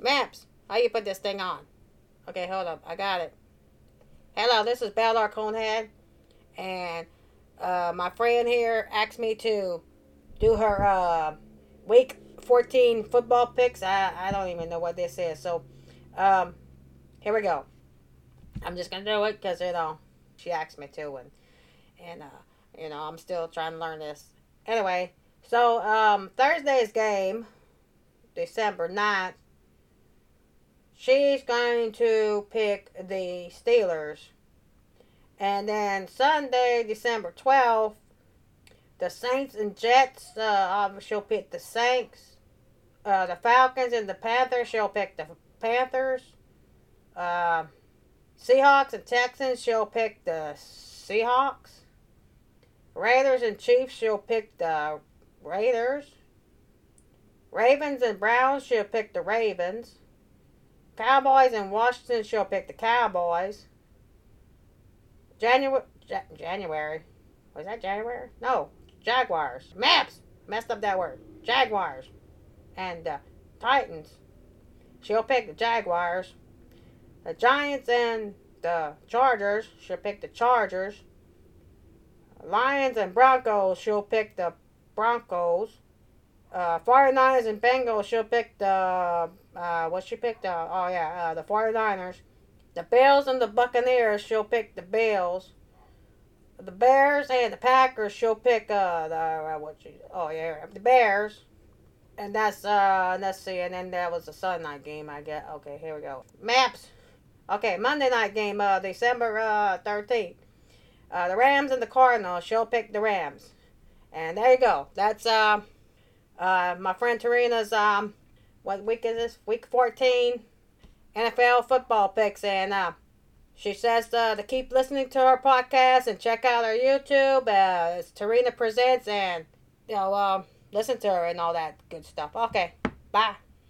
Maps, how you put this thing on? Okay, hold up. I got it. Hello, this is Balor Conehead. And uh, my friend here asked me to do her uh, week 14 football picks. I, I don't even know what this is. So, um, here we go. I'm just going to do it because, you know, she asked me to. And, and uh, you know, I'm still trying to learn this. Anyway, so um, Thursday's game, December 9th, she's going to pick the Steelers. And then Sunday, December 12th, the Saints and Jets, uh, she'll pick the Saints. Uh, the Falcons and the Panthers, she'll pick the Panthers. Uh, Seahawks and Texans, she'll pick the Seahawks. Raiders and Chiefs, she'll pick the Raiders. Ravens and Browns, she'll pick the Ravens. Cowboys and Washington, she'll pick the Cowboys. January, January, was that January? No, Jaguars. Maps messed up that word. Jaguars and uh, Titans. She'll pick the Jaguars. The Giants and the Chargers. She'll pick the Chargers. Lions and Broncos. She'll pick the Broncos. Uh, 49ers and Bengals. She'll pick the uh, what she picked? Uh, oh yeah, uh, the 49ers. The Bills and the Buccaneers. She'll pick the Bills. The Bears and the Packers. She'll pick uh the uh, what she? Oh yeah, the Bears. And that's uh let's see, and then that was the Sunday night game. I get okay. Here we go. Maps. Okay, Monday night game. Uh, December uh thirteenth. Uh, the Rams and the Cardinals. She'll pick the Rams. And there you go. That's uh, uh, my friend Tarina's um, what week is this? Week fourteen, NFL football picks, and uh, she says uh, to keep listening to her podcast and check out her YouTube. Uh, it's Tarina Presents, and you know, uh, listen to her and all that good stuff. Okay, bye.